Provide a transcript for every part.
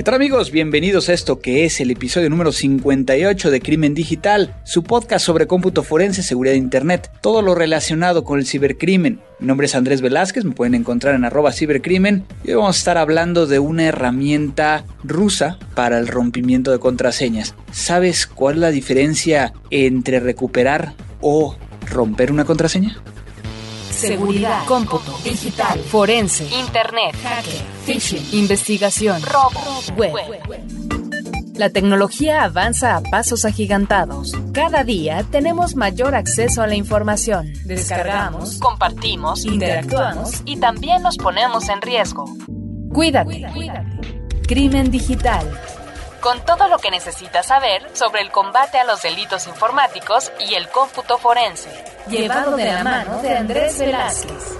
¿Qué tal amigos? Bienvenidos a esto que es el episodio número 58 de Crimen Digital, su podcast sobre cómputo forense, seguridad de Internet, todo lo relacionado con el cibercrimen. Mi nombre es Andrés Velázquez, me pueden encontrar en arroba cibercrimen y hoy vamos a estar hablando de una herramienta rusa para el rompimiento de contraseñas. ¿Sabes cuál es la diferencia entre recuperar o romper una contraseña? Seguridad, cómputo, digital, forense, internet, hacker, phishing, investigación, robo, web. La tecnología avanza a pasos agigantados. Cada día tenemos mayor acceso a la información. Descargamos, compartimos, interactuamos y también nos ponemos en riesgo. Cuídate. Crimen digital. Con todo lo que necesitas saber sobre el combate a los delitos informáticos y el cómputo forense. Llevado de la mano de Andrés Velázquez.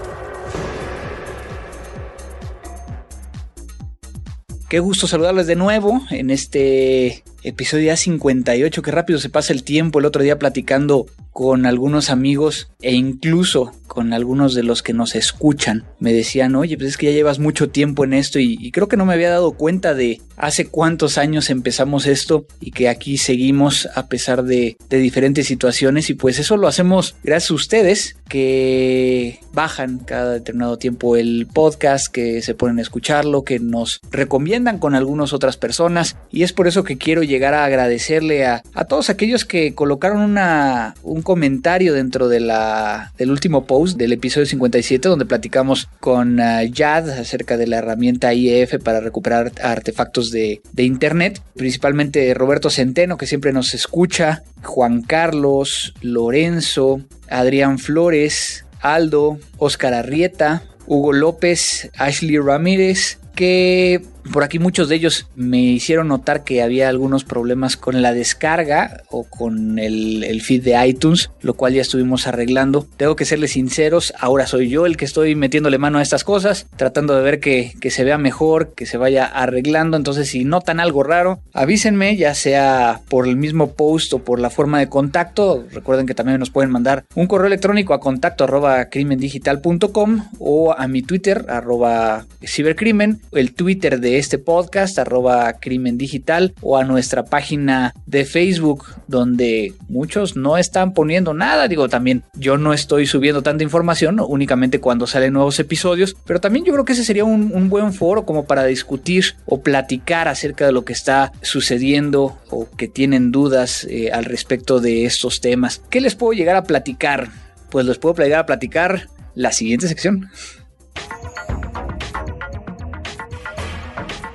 Qué gusto saludarles de nuevo en este episodio ya 58. Qué rápido se pasa el tiempo. El otro día platicando con algunos amigos e incluso con algunos de los que nos escuchan me decían, oye, pues es que ya llevas mucho tiempo en esto y, creo que no me había dado cuenta de hace cuántos años empezamos esto y que aquí seguimos a pesar de, diferentes situaciones y pues eso lo hacemos gracias a ustedes que bajan cada determinado tiempo el podcast, que se ponen a escucharlo, que nos recomiendan con algunas otras personas. Y es por eso que quiero llegar a agradecerle a, a todos aquellos que colocaron una, un comentario dentro de la, del último post del episodio 57 donde platicamos con uh, Yad acerca de la herramienta IEF para recuperar artefactos de, de internet, principalmente Roberto Centeno que siempre nos escucha, Juan Carlos, Lorenzo, Adrián Flores, Aldo, Oscar Arrieta, Hugo López, Ashley Ramírez, que por aquí muchos de ellos me hicieron notar que había algunos problemas con la descarga o con el, feed de iTunes, lo cual ya estuvimos arreglando. Tengo que serles sinceros, ahora soy yo el que estoy metiéndole mano a estas cosas, tratando de ver que, que se vea mejor, que se vaya arreglando. Entonces, si notan algo raro, avísenme, ya sea por el mismo post o por la forma de contacto. Recuerden que también nos pueden mandar un correo electrónico a contacto arroba crimendigital.com o a mi Twitter arroba cibercrimen, el Twitter de este podcast, arroba crimen digital, o a nuestra página de Facebook, donde muchos no están poniendo nada. Digo, también yo no estoy subiendo tanta información, únicamente cuando salen nuevos episodios, pero también yo creo que ese sería un, buen foro como para discutir o platicar acerca de lo que está sucediendo o que tienen dudas eh, al respecto de estos temas. ¿Qué les puedo llegar a platicar? Pues les puedo llegar a platicar la siguiente sección.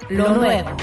Lo nuevo.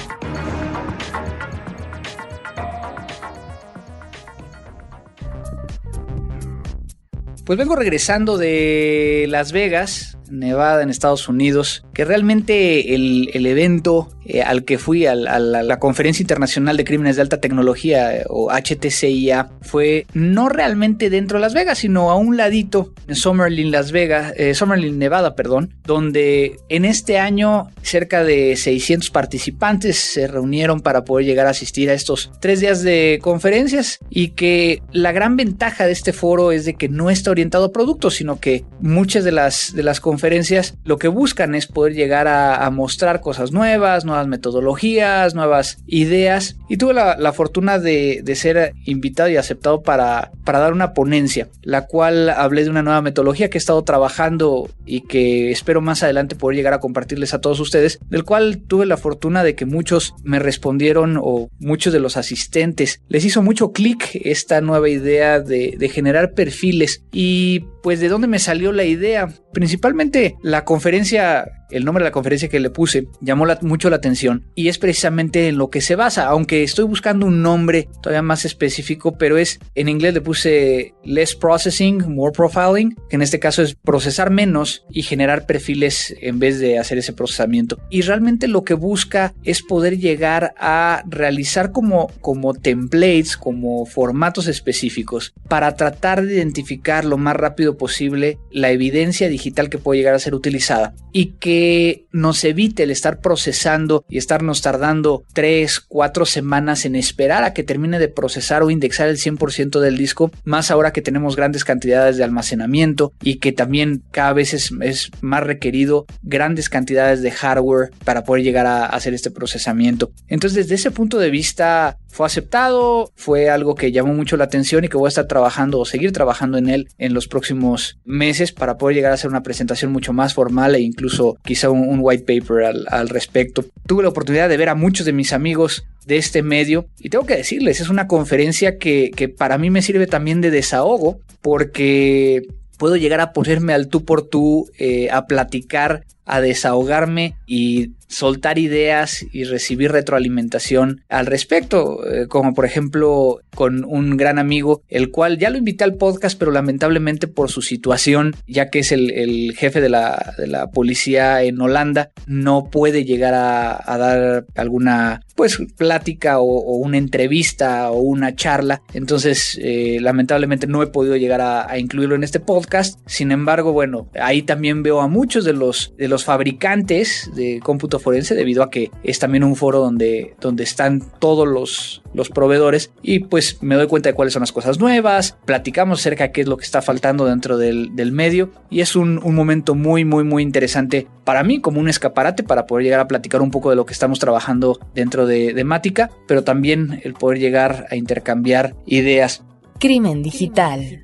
Pues vengo regresando de Las Vegas, Nevada, en Estados Unidos, que realmente el, el evento eh, al que fui, a la, Conferencia Internacional de Crímenes de Alta Tecnología eh, o HTCIA, fue no realmente dentro de Las Vegas, sino a un ladito en Summerlin, Las Vegas, eh, Summerlin, Nevada, perdón, donde en este año cerca de 600 participantes se reunieron para poder llegar a asistir a estos tres días de conferencias y que la gran ventaja de este foro es de que no está orientado a productos, sino que muchas de las, de las conferencias lo que buscan es poder llegar a, mostrar cosas nuevas, nuevas metodologías, nuevas ideas. Y tuve la, fortuna de, ser invitado y aceptado para, para dar una ponencia, la cual hablé de una nueva metodología que he estado trabajando y que espero más adelante poder llegar a compartirles a todos ustedes, del cual tuve la fortuna de que muchos me respondieron o muchos de los asistentes. Les hizo mucho clic esta nueva idea de, de generar perfiles y pues de dónde me salió la idea. Principalmente la conferencia, el nombre de la conferencia que le puse llamó mucho la atención y es precisamente en lo que se basa, aunque estoy buscando un nombre todavía más específico, pero es en inglés le puse less processing, more profiling, que en este caso es procesar menos y generar perfiles en vez de hacer ese procesamiento. Y realmente lo que busca es poder llegar a realizar como, como templates, como formatos específicos para tratar de identificar lo más rápido posible la evidencia digital que puede llegar a ser utilizada y que nos evite el estar procesando y estarnos tardando 3, 4 semanas en esperar a que termine de procesar o indexar el 100% del disco, más ahora que tenemos grandes cantidades de almacenamiento y que también cada vez es, es más requerido grandes cantidades de hardware para poder llegar a hacer este procesamiento. Entonces, desde ese punto de vista, fue aceptado, fue algo que llamó mucho la atención y que voy a estar trabajando o seguir trabajando en él en los próximos meses para poder llegar a hacer una presentación mucho más formal e incluso quizá un, white paper al, respecto. Tuve la oportunidad de ver a muchos de mis amigos de este medio y tengo que decirles, es una conferencia que, para mí me sirve también de desahogo porque puedo llegar a ponerme al tú por tú, eh, a platicar, a desahogarme y soltar ideas y recibir retroalimentación al respecto, eh, como por ejemplo con un gran amigo, el cual ya lo invité al podcast, pero lamentablemente por su situación, ya que es el, jefe de la, de la, policía en Holanda, no puede llegar a, dar alguna pues plática o, una entrevista o una charla. Entonces, eh, lamentablemente no he podido llegar a, incluirlo en este podcast. Sin embargo, bueno, ahí también veo a muchos de los fabricantes de cómputo forense, debido a que es también un foro donde, donde están todos los, los proveedores y pues me doy cuenta de cuáles son las cosas nuevas, platicamos acerca de qué es lo que está faltando dentro del, medio y es un, un, momento muy, muy, muy interesante para mí como un escaparate para poder llegar a platicar un poco de lo que estamos trabajando dentro de, de Mática, pero también el poder llegar a intercambiar ideas. Crimen digital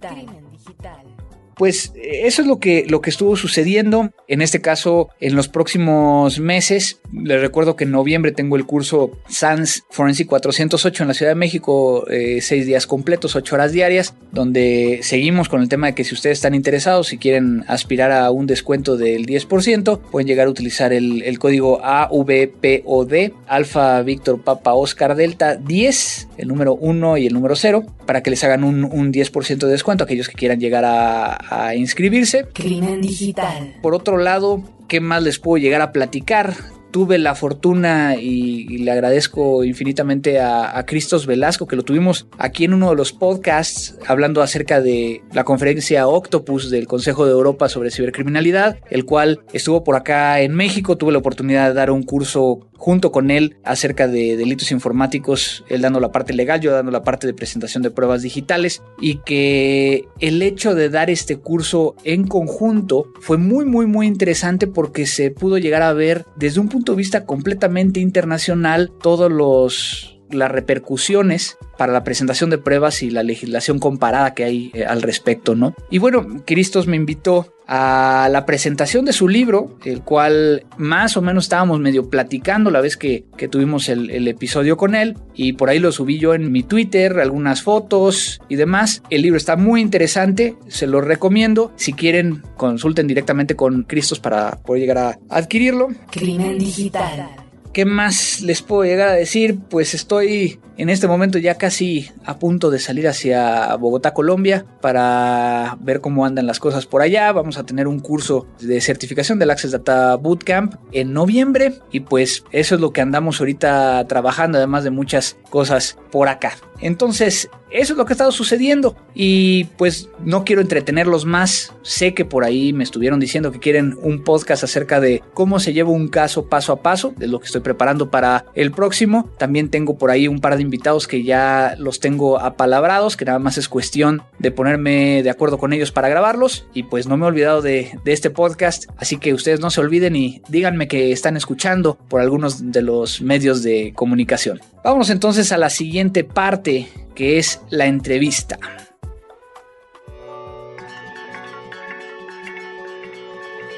pues eso es lo que, lo que estuvo sucediendo. En este caso, en los próximos meses, les recuerdo que en noviembre tengo el curso SANS Forensic 408 en la Ciudad de México, eh, seis días completos, ocho horas diarias, donde seguimos con el tema de que si ustedes están interesados, si quieren aspirar a un descuento del 10%, pueden llegar a utilizar el, código AVPOD, Alfa Víctor Papa Oscar Delta 10, el número 1 y el número 0, para que les hagan un, un 10% de descuento aquellos que quieran llegar a a inscribirse. Crimen digital. Por otro lado, ¿qué más les puedo llegar a platicar? Tuve la fortuna y, le agradezco infinitamente a, Cristos Velasco, que lo tuvimos aquí en uno de los podcasts hablando acerca de la conferencia Octopus del Consejo de Europa sobre cibercriminalidad, el cual estuvo por acá en México, tuve la oportunidad de dar un curso junto con él acerca de delitos informáticos, él dando la parte legal, yo dando la parte de presentación de pruebas digitales y que el hecho de dar este curso en conjunto fue muy muy muy interesante porque se pudo llegar a ver desde un punto de vista completamente internacional todos los las repercusiones para la presentación de pruebas y la legislación comparada que hay eh, al respecto, ¿no? Y bueno, Cristos me invitó a la presentación de su libro, el cual más o menos estábamos medio platicando la vez que, tuvimos el, el, episodio con él y por ahí lo subí yo en mi Twitter, algunas fotos y demás. El libro está muy interesante, se lo recomiendo. Si quieren, consulten directamente con Cristos para poder llegar a adquirirlo. Crimen digital. ¿Qué más les puedo llegar a decir? Pues estoy en este momento ya casi a punto de salir hacia Bogotá, Colombia, para ver cómo andan las cosas por allá. Vamos a tener un curso de certificación del Access Data Bootcamp en noviembre y pues eso es lo que andamos ahorita trabajando, además de muchas cosas por acá. Entonces, eso es lo que ha estado sucediendo y pues no quiero entretenerlos más. Sé que por ahí me estuvieron diciendo que quieren un podcast acerca de cómo se lleva un caso paso a paso, de lo que estoy preparando para el próximo. También tengo por ahí un par de invitados que ya los tengo apalabrados, que nada más es cuestión de ponerme de acuerdo con ellos para grabarlos y pues no me he olvidado de, este podcast, así que ustedes no se olviden y díganme que están escuchando por algunos de los medios de comunicación. Vamos entonces a la siguiente parte que es la entrevista.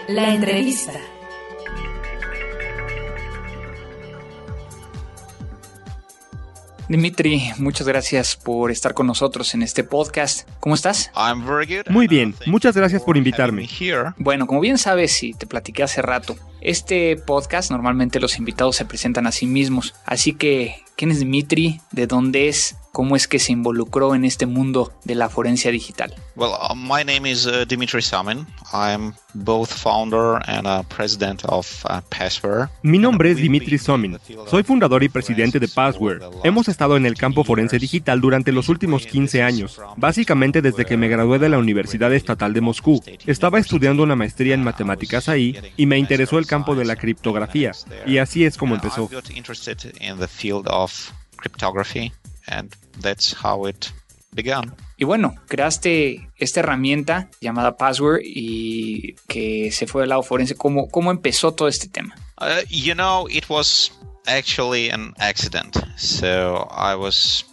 La entrevista. Dimitri, muchas gracias por estar con nosotros en este podcast. ¿Cómo estás? Muy bien, muchas gracias por invitarme. Bueno, como bien sabes y te platiqué hace rato, este podcast normalmente los invitados se presentan a sí mismos, así que ¿quién es Dimitri? ¿De dónde es? Cómo es que se involucró en este mundo de la forencia digital. Well, uh, my name is uh, Dimitri Samin. I'm both founder and uh, president of Passware. Mi nombre es Dimitri Samin. Soy fundador y presidente de Passware. Hemos estado en el campo forense digital durante los últimos 15 años, básicamente desde que me gradué de la Universidad Estatal de Moscú. Estaba estudiando una maestría en matemáticas ahí y me interesó el campo de la criptografía, y así es como empezó. Y bueno, creaste esta herramienta llamada Password y que se fue del lado forense. ¿Cómo, cómo empezó todo este tema? Uh, you know, it was actually an accident. So I was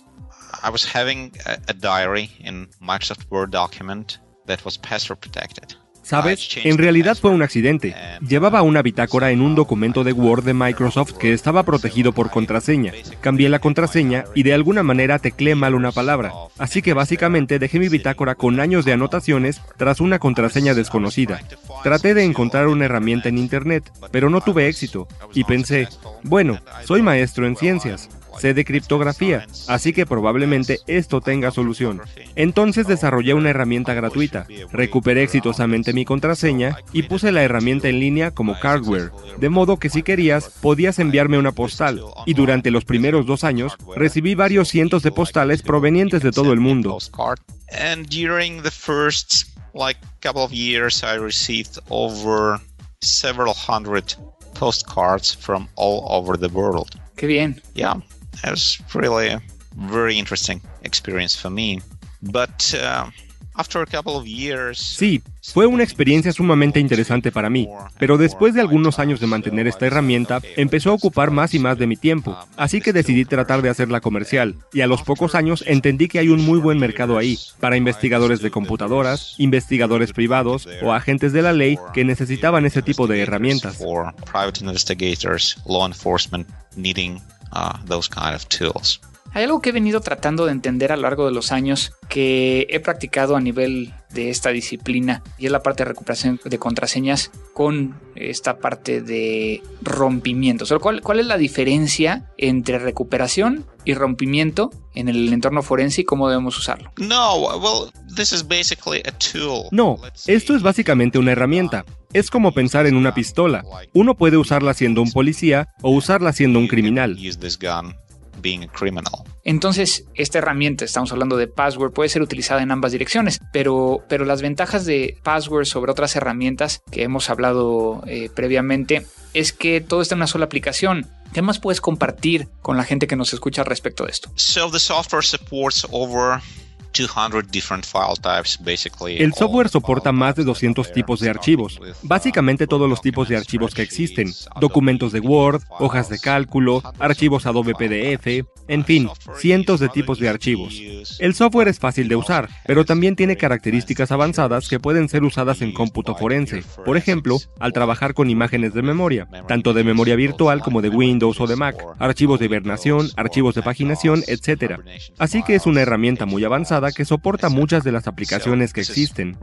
I was having a, a diary in Microsoft Word document that was password protected. ¿Sabes? En realidad fue un accidente. Llevaba una bitácora en un documento de Word de Microsoft que estaba protegido por contraseña. Cambié la contraseña y de alguna manera teclé mal una palabra. Así que básicamente dejé mi bitácora con años de anotaciones tras una contraseña desconocida. Traté de encontrar una herramienta en Internet, pero no tuve éxito. Y pensé, bueno, soy maestro en ciencias sé de criptografía, así que probablemente esto tenga solución. Entonces desarrollé una herramienta gratuita, recuperé exitosamente mi contraseña y puse la herramienta en línea como Cardware, de modo que si querías podías enviarme una postal, y durante los primeros dos años recibí varios cientos de postales provenientes de todo el mundo. several hundred postcards from all over the world. Qué bien. Yeah. It was really a very interesting experience for me. But uh, Sí, fue una experiencia sumamente interesante para mí, pero después de algunos años de mantener esta herramienta, empezó a ocupar más y más de mi tiempo, así que decidí tratar de hacerla comercial, y a los pocos años entendí que hay un muy buen mercado ahí, para investigadores de computadoras, investigadores privados o agentes de la ley que necesitaban ese tipo de herramientas. Uh, those kind of tools. Hay algo que he venido tratando de entender a lo largo de los años que he practicado a nivel de esta disciplina y es la parte de recuperación de contraseñas con esta parte de rompimiento. ¿cuál, ¿Cuál es la diferencia entre recuperación y rompimiento en el entorno forense y cómo debemos usarlo? No, well, this is basically a tool. No, esto es básicamente una herramienta. Es como pensar en una pistola. Uno puede usarla siendo un policía o usarla siendo un criminal. Entonces, esta herramienta, estamos hablando de Password, puede ser utilizada en ambas direcciones, pero, pero las ventajas de Password sobre otras herramientas que hemos hablado eh, previamente es que todo está en una sola aplicación. ¿Qué más puedes compartir con la gente que nos escucha respecto de esto? So the software supports over el software soporta más de 200 tipos de archivos, básicamente todos los tipos de archivos que existen, documentos de Word, hojas de cálculo, archivos Adobe PDF, en fin, cientos de tipos de archivos. El software es fácil de usar, pero también tiene características avanzadas que pueden ser usadas en cómputo forense, por ejemplo, al trabajar con imágenes de memoria, tanto de memoria virtual como de Windows o de Mac, archivos de hibernación, archivos de paginación, etc. Así que es una herramienta muy avanzada que soporta muchas de las aplicaciones que existen.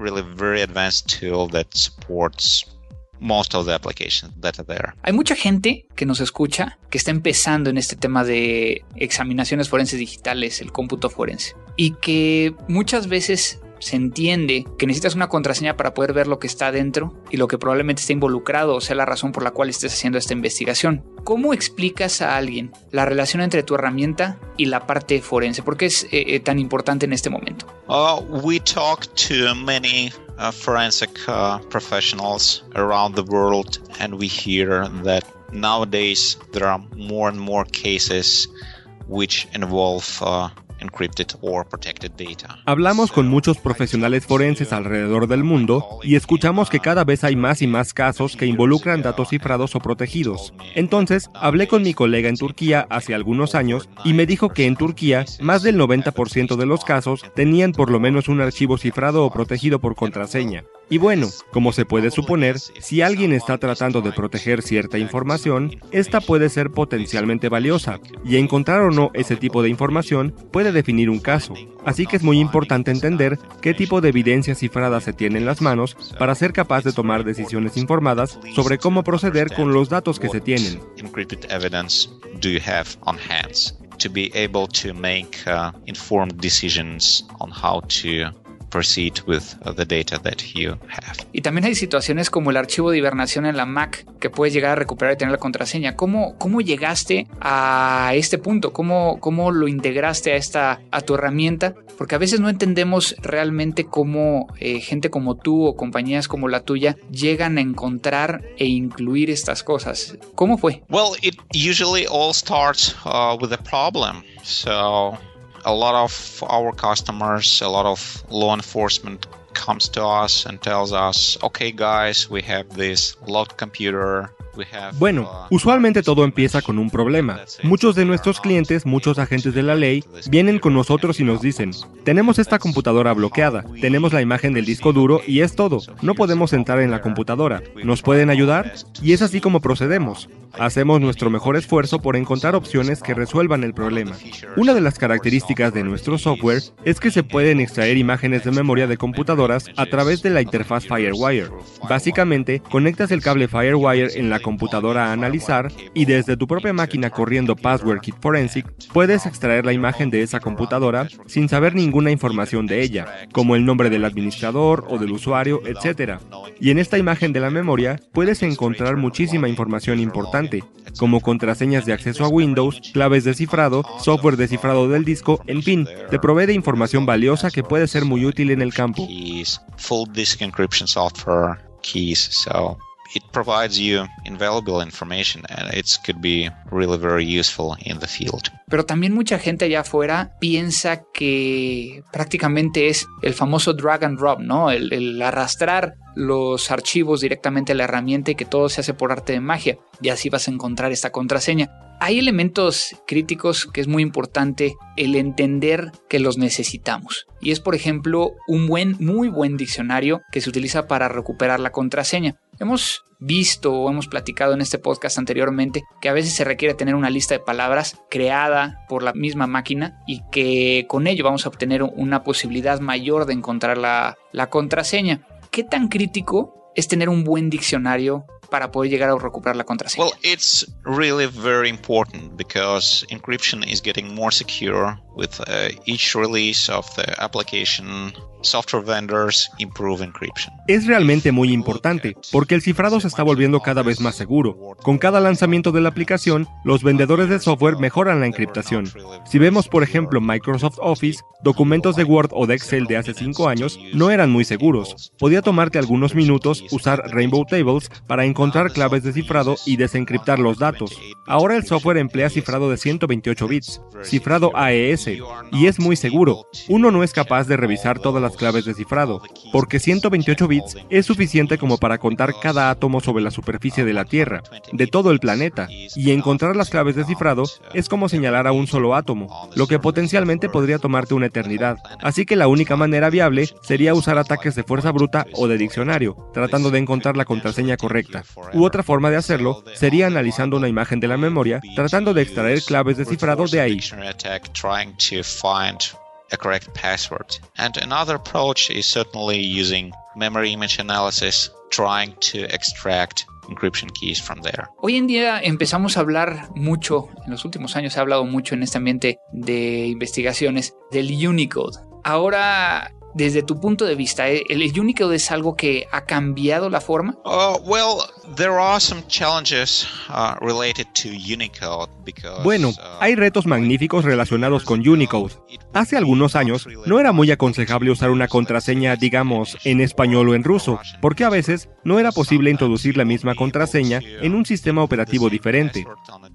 Hay mucha gente que nos escucha que está empezando en este tema de examinaciones forenses digitales, el cómputo forense, y que muchas veces se entiende que necesitas una contraseña para poder ver lo que está adentro y lo que probablemente está involucrado o sea la razón por la cual estés haciendo esta investigación. ¿Cómo explicas a alguien la relación entre tu herramienta y la parte forense? ¿Por qué es eh, eh, tan importante en este momento? Uh, we talk to many uh, forensic uh, professionals around the world and we hear that nowadays there are more and more cases which involve uh, Hablamos con muchos profesionales forenses alrededor del mundo y escuchamos que cada vez hay más y más casos que involucran datos cifrados o protegidos. Entonces, hablé con mi colega en Turquía hace algunos años y me dijo que en Turquía más del 90% de los casos tenían por lo menos un archivo cifrado o protegido por contraseña. Y bueno, como se puede suponer, si alguien está tratando de proteger cierta información, esta puede ser potencialmente valiosa, y encontrar o no ese tipo de información puede definir un caso. Así que es muy importante entender qué tipo de evidencia cifrada se tiene en las manos para ser capaz de tomar decisiones informadas sobre cómo proceder con los datos que se tienen. to be able to make uh, informed decisions on how to proceed with uh, the data that you have. Y también hay situaciones como el archivo de hibernación en la Mac que puedes llegar a recuperar y tener la contraseña. ¿Cómo, cómo llegaste a este punto? ¿Cómo, ¿Cómo lo integraste a, esta, a tu herramienta? Porque a veces no entendemos realmente cómo eh, gente como tú o compañías como la tuya llegan a encontrar e incluir estas cosas. ¿Cómo fue? Well, it usually all starts uh, with a problem. So a lot of our customers, a lot of law enforcement comes to us and tells us, okay, guys, we have this locked computer. Bueno, usualmente todo empieza con un problema. Muchos de nuestros clientes, muchos agentes de la ley, vienen con nosotros y nos dicen, tenemos esta computadora bloqueada, tenemos la imagen del disco duro y es todo, no podemos entrar en la computadora, ¿nos pueden ayudar? Y es así como procedemos. Hacemos nuestro mejor esfuerzo por encontrar opciones que resuelvan el problema. Una de las características de nuestro software es que se pueden extraer imágenes de memoria de computadoras a través de la interfaz FireWire. Básicamente, conectas el cable FireWire en la computadora a analizar y desde tu propia máquina corriendo PasswordKit Forensic puedes extraer la imagen de esa computadora sin saber ninguna información de ella, como el nombre del administrador o del usuario, etc. Y en esta imagen de la memoria puedes encontrar muchísima información importante, como contraseñas de acceso a Windows, claves de cifrado, software de cifrado del disco, en fin, te provee de información valiosa que puede ser muy útil en el campo. It provides you invaluable information and it could be really very useful in the field. Pero también mucha gente allá afuera piensa que prácticamente es el famoso drag and drop, ¿no? El, el arrastrar los archivos directamente a la herramienta y que todo se hace por arte de magia y así vas a encontrar esta contraseña. Hay elementos críticos que es muy importante el entender que los necesitamos. Y es, por ejemplo, un buen, muy buen diccionario que se utiliza para recuperar la contraseña. Hemos visto o hemos platicado en este podcast anteriormente que a veces se requiere tener una lista de palabras creada por la misma máquina y que con ello vamos a obtener una posibilidad mayor de encontrar la, la contraseña. ¿Qué tan crítico es tener un buen diccionario para poder llegar a recuperar la contraseña? Well, it's really very important because encryption is getting more secure with uh, each release of the application software vendors improve encryption. Es realmente muy importante porque el cifrado se está volviendo cada vez más seguro. Con cada lanzamiento de la aplicación, los vendedores de software mejoran la encriptación. Si vemos, por ejemplo, Microsoft Office, documentos de Word o de Excel de hace 5 años no eran muy seguros. Podía tomarte algunos minutos usar Rainbow Tables para encontrar claves de cifrado y desencriptar los datos. Ahora el software emplea cifrado de 128 bits, cifrado AES, y es muy seguro. Uno no es capaz de revisar todas las claves de cifrado, porque 128 bits es suficiente como para contar cada átomo sobre la superficie de la Tierra, de todo el planeta, y encontrar las claves de cifrado es como señalar a un solo átomo, lo que potencialmente podría tomarte una eternidad. Así que la única manera viable sería usar ataques de fuerza bruta o de diccionario, tratando de encontrar la contraseña correcta. U otra forma de hacerlo sería analizando una imagen de la memoria, tratando de extraer claves de cifrado de ahí. a correct password. And another approach is certainly using memory image analysis, trying to extract encryption keys from there. Hoy en día empezamos a hablar mucho, en los últimos años se ha hablado mucho en este ambiente de investigaciones del Unicode. Ahora desde tu punto de vista, ¿eh? ¿el Unicode es algo que ha cambiado la forma? Uh, well, there are some challenges uh, related to Unicode because, bueno, uh, hay retos magníficos relacionados con Unicode. Hace algunos años no era muy aconsejable usar una contraseña, digamos, en español o en ruso, porque a veces no era posible introducir la misma contraseña en un sistema operativo diferente.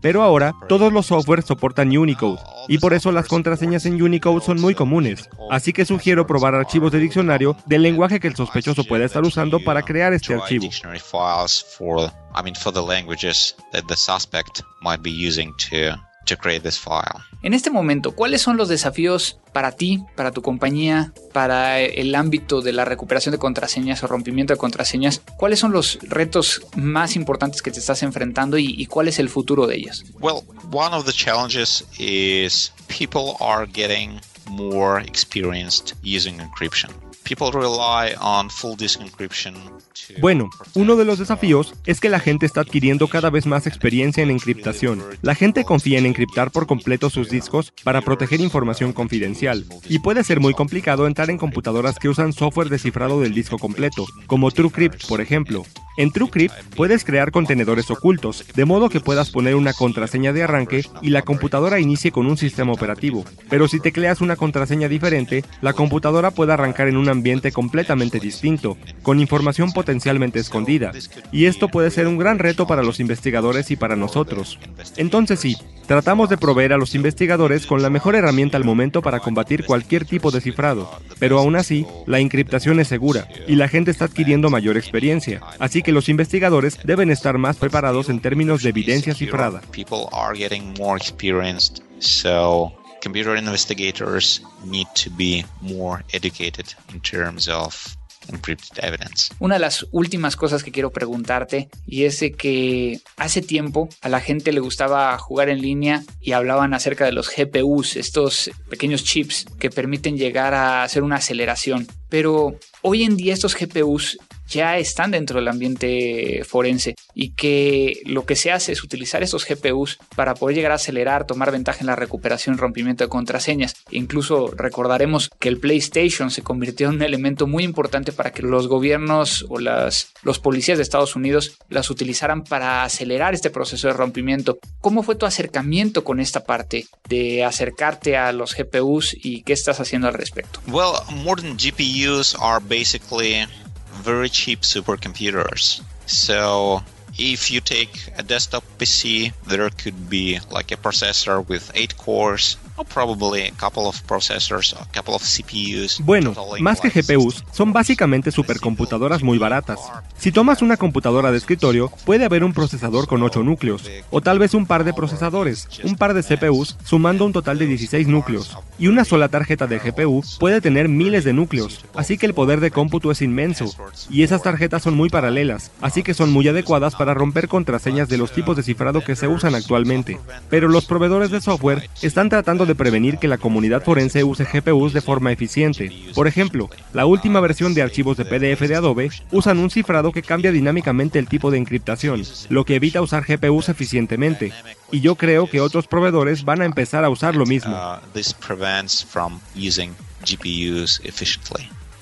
Pero ahora todos los softwares soportan Unicode y por eso las contraseñas en Unicode son muy comunes. Así que sugiero probar archivos de diccionario del lenguaje que el sospechoso pueda estar usando para crear este archivo. En este momento, ¿cuáles son los desafíos para ti, para tu compañía, para el ámbito de la recuperación de contraseñas o rompimiento de contraseñas? ¿Cuáles son los retos más importantes que te estás enfrentando y, y cuál es el futuro de ellos? Well, one of the challenges is people are getting more experienced using encryption. Bueno, uno de los desafíos es que la gente está adquiriendo cada vez más experiencia en encriptación. La gente confía en encriptar por completo sus discos para proteger información confidencial, y puede ser muy complicado entrar en computadoras que usan software de cifrado del disco completo, como TrueCrypt, por ejemplo. En TrueCrypt puedes crear contenedores ocultos, de modo que puedas poner una contraseña de arranque y la computadora inicie con un sistema operativo. Pero si tecleas una contraseña diferente, la computadora puede arrancar en un ambiente completamente distinto, con información potencialmente escondida. Y esto puede ser un gran reto para los investigadores y para nosotros. Entonces sí, tratamos de proveer a los investigadores con la mejor herramienta al momento para combatir cualquier tipo de cifrado. Pero aún así, la encriptación es segura y la gente está adquiriendo mayor experiencia. Así que los investigadores deben estar más preparados en términos de evidencia cifrada. computer investigators need to be more educated in terms of evidence. Una de las últimas cosas que quiero preguntarte y es de que hace tiempo a la gente le gustaba jugar en línea y hablaban acerca de los GPUs, estos pequeños chips que permiten llegar a hacer una aceleración. Pero hoy en día estos GPUs ya están dentro del ambiente forense y que lo que se hace es utilizar estos GPUs para poder llegar a acelerar, tomar ventaja en la recuperación y rompimiento de contraseñas. Incluso recordaremos que el PlayStation se convirtió en un elemento muy importante para que los gobiernos o las, los policías de Estados Unidos las utilizaran para acelerar este proceso de rompimiento. ¿Cómo fue tu acercamiento con esta parte de acercarte a los GPUs y qué estás haciendo al respecto? Well, modern GPUs are basically very cheap supercomputers. So if you take a desktop PC, there could be like a processor with 8 cores Bueno, más que GPUs, son básicamente supercomputadoras muy baratas. Si tomas una computadora de escritorio, puede haber un procesador con 8 núcleos, o tal vez un par de procesadores, un par de CPUs, sumando un total de 16 núcleos. Y una sola tarjeta de GPU puede tener miles de núcleos, así que el poder de cómputo es inmenso. Y esas tarjetas son muy paralelas, así que son muy adecuadas para romper contraseñas de los tipos de cifrado que se usan actualmente. Pero los proveedores de software están tratando de prevenir que la comunidad forense use GPUs de forma eficiente. Por ejemplo, la última versión de archivos de PDF de Adobe usan un cifrado que cambia dinámicamente el tipo de encriptación, lo que evita usar GPUs eficientemente. Y yo creo que otros proveedores van a empezar a usar lo mismo. Uh,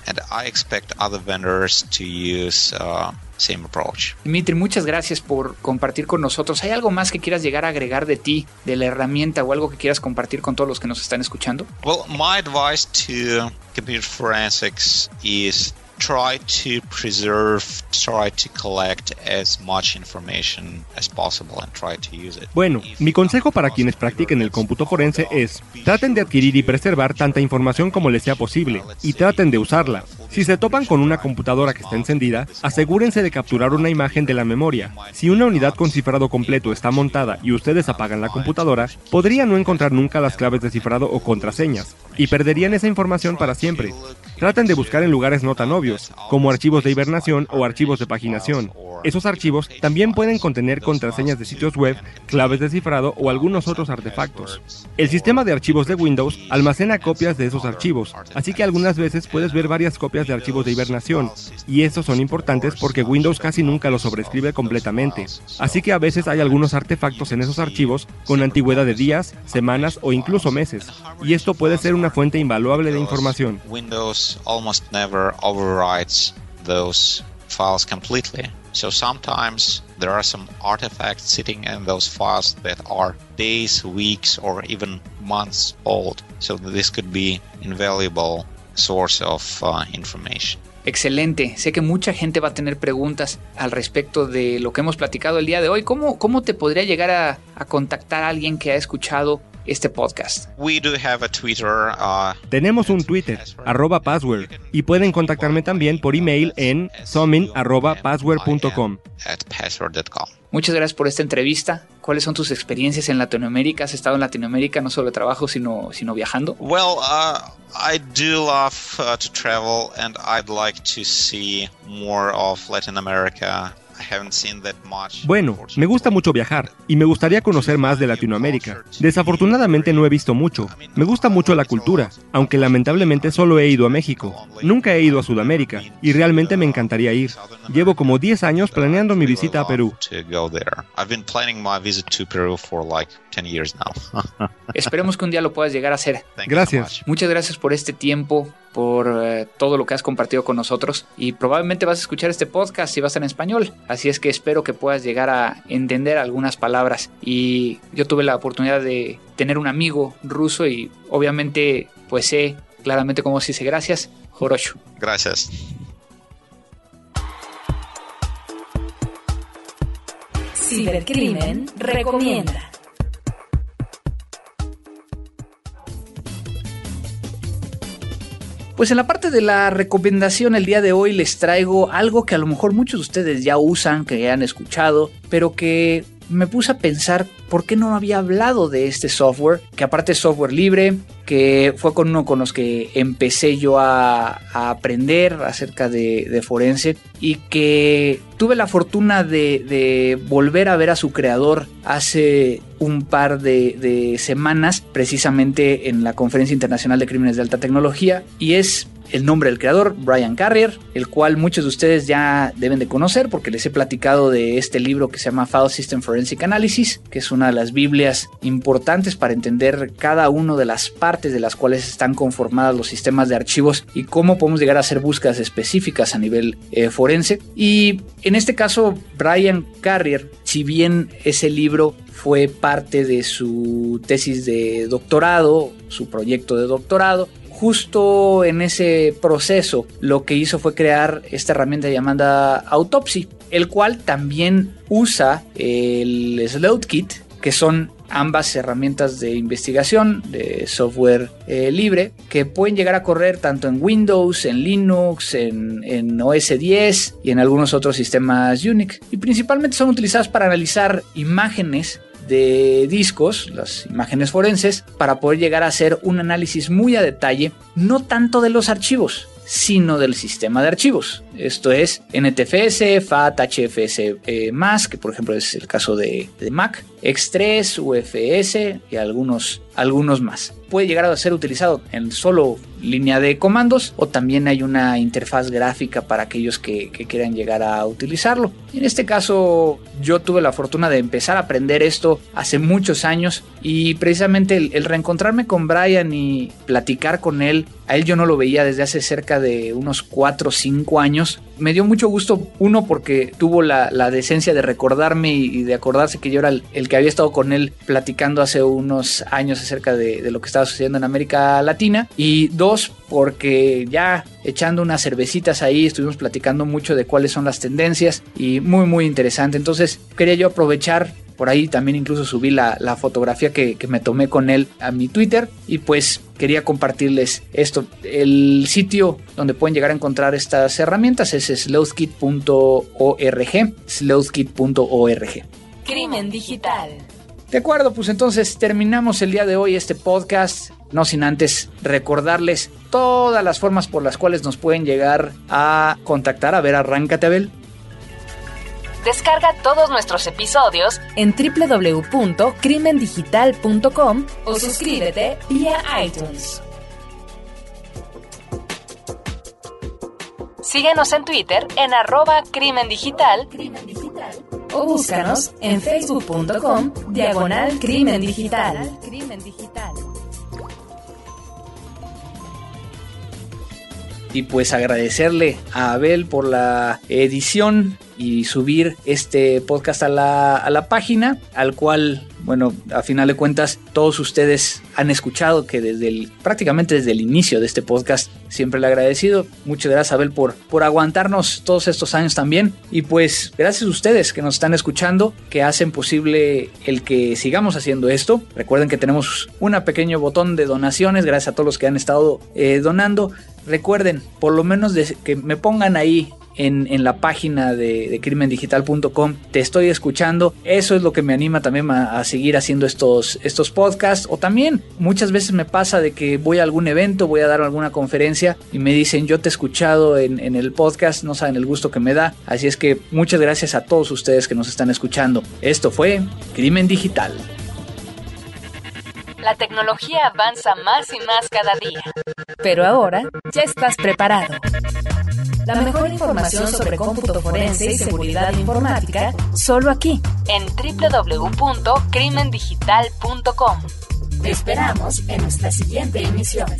and I expect other vendors to use uh, same approach. Dimitri, muchas gracias por compartir con nosotros. ¿Hay algo más que quieras llegar a agregar de ti, de la herramienta o algo que quieras compartir con todos los que nos están escuchando? Well, my advice to computer forensics is try to preserve, try to collect as much information as possible and try to use it. Bueno, mi consejo para quienes practiquen el cómputo forense es, traten de adquirir y preservar tanta información como les sea posible y traten de usarla. Si se topan con una computadora que está encendida, asegúrense de capturar una imagen de la memoria. Si una unidad con cifrado completo está montada y ustedes apagan la computadora, podrían no encontrar nunca las claves de cifrado o contraseñas, y perderían esa información para siempre. Traten de buscar en lugares no tan obvios, como archivos de hibernación o archivos de paginación. Esos archivos también pueden contener contraseñas de sitios web, claves de cifrado o algunos otros artefactos. El sistema de archivos de Windows almacena copias de esos archivos, así que algunas veces puedes ver varias copias de archivos de hibernación, y estos son importantes porque Windows casi nunca los sobrescribe completamente, así que a veces hay algunos artefactos en esos archivos con antigüedad de días, semanas o incluso meses, y esto puede ser una fuente invaluable de información. Windows almost never overrides those files completely. So sometimes there are some artifacts sitting in those files that are days, weeks, or even months old. So this could be invaluable source of uh, information. Excelente. Sé que mucha gente va a tener preguntas al respecto de lo que hemos platicado el día de hoy. ¿Cómo, cómo te podría llegar a, a contactar a alguien que ha escuchado este podcast. We do have a Twitter, uh, Tenemos un Twitter, arroba password, y pueden contactarme también por email en summon.password.com. Muchas gracias por esta entrevista. ¿Cuáles son tus experiencias en Latinoamérica? ¿Has estado en Latinoamérica no solo de trabajo, sino, sino viajando? Well, uh, I do love uh, to travel and I'd like to see more of Latin America. Bueno, me gusta mucho viajar y me gustaría conocer más de Latinoamérica. Desafortunadamente no he visto mucho. Me gusta mucho la cultura, aunque lamentablemente solo he ido a México. Nunca he ido a Sudamérica y realmente me encantaría ir. Llevo como 10 años planeando mi visita a Perú. Esperemos que un día lo puedas llegar a hacer. Gracias. Muchas gracias por este tiempo, por eh, todo lo que has compartido con nosotros y probablemente vas a escuchar este podcast si vas en español. Así es que espero que puedas llegar a entender algunas palabras. Y yo tuve la oportunidad de tener un amigo ruso y obviamente pues sé claramente cómo se dice gracias. Joroshu. Gracias. Cibercrimen recomienda. Pues en la parte de la recomendación el día de hoy les traigo algo que a lo mejor muchos de ustedes ya usan, que han escuchado, pero que me puse a pensar por qué no había hablado de este software, que aparte es software libre, que fue con uno con los que empecé yo a, aprender acerca de, forense y que tuve la fortuna de, volver a ver a su creador hace un par de, de semanas, precisamente en la Conferencia Internacional de Crímenes de Alta Tecnología, y es el nombre del creador, Brian Carrier, el cual muchos de ustedes ya deben de conocer porque les he platicado de este libro que se llama File System Forensic Analysis, que es una de las Biblias importantes para entender cada una de las partes de las cuales están conformadas los sistemas de archivos y cómo podemos llegar a hacer búsquedas específicas a nivel eh, forense. Y en este caso, Brian Carrier, si bien ese libro fue parte de su tesis de doctorado, su proyecto de doctorado, justo en ese proceso lo que hizo fue crear esta herramienta llamada Autopsy, el cual también usa el Sleuthkit, que son ambas herramientas de investigación de software eh, libre que pueden llegar a correr tanto en Windows, en Linux, en, en, OS 10 y en algunos otros sistemas Unix. Y principalmente son utilizadas para analizar imágenes de discos, las imágenes forenses, para poder llegar a hacer un análisis muy a detalle, no tanto de los archivos, sino del sistema de archivos. Esto es NTFS, FAT, HFS, eh, que por ejemplo es el caso de, de Mac, X3, UFS y algunos, algunos más. Puede llegar a ser utilizado en solo línea de comandos o también hay una interfaz gráfica para aquellos que, quieran llegar a utilizarlo. En este caso yo tuve la fortuna de empezar a aprender esto hace muchos años y precisamente el, reencontrarme con Brian y platicar con él, a él yo no lo veía desde hace cerca de unos 4 o 5 años. Me dio mucho gusto, uno porque tuvo la, decencia de recordarme y, de acordarse que yo era el que había estado con él platicando hace unos años acerca de, lo que estaba sucediendo en América Latina. Y dos, porque ya echando unas cervecitas ahí, estuvimos platicando mucho de cuáles son las tendencias y muy, muy interesante. Entonces quería yo aprovechar por ahí también incluso subí la, fotografía que, me tomé con él a mi Twitter y pues quería compartirles esto. El sitio donde pueden llegar a encontrar estas herramientas es sleuthkit.org, sleuthkit.org. Crimen digital. De acuerdo, pues entonces terminamos el día de hoy este podcast, no sin antes recordarles todas las formas por las cuales nos pueden llegar a contactar. A ver, arráncate, Abel. Descarga todos nuestros episodios en www.crimendigital.com o suscríbete vía iTunes. Síguenos en Twitter en arroba crimen digital o búscanos en facebook.com diagonal crimen digital. Y pues agradecerle a Abel por la edición y subir este podcast a la, a la página, al cual, bueno, a final de cuentas, todos ustedes han escuchado que desde el, prácticamente desde el inicio de este podcast, siempre le he agradecido. Muchas gracias, Abel, por, por aguantarnos todos estos años también. Y pues, gracias a ustedes que nos están escuchando, que hacen posible el que sigamos haciendo esto. Recuerden que tenemos un pequeño botón de donaciones, gracias a todos los que han estado eh, donando. Recuerden, por lo menos de que me pongan ahí en, la página de, de, crimendigital.com. Te estoy escuchando. Eso es lo que me anima también a, a, seguir haciendo estos, estos podcasts. O también muchas veces me pasa de que voy a algún evento, voy a dar alguna conferencia y me dicen yo te he escuchado en, en el podcast, no saben el gusto que me da. Así es que muchas gracias a todos ustedes que nos están escuchando. Esto fue Crimen Digital. La tecnología avanza más y más cada día. Pero ahora ya estás preparado. La mejor información sobre cómputo forense y seguridad informática solo aquí en www.crimendigital.com. Te esperamos en nuestra siguiente emisión.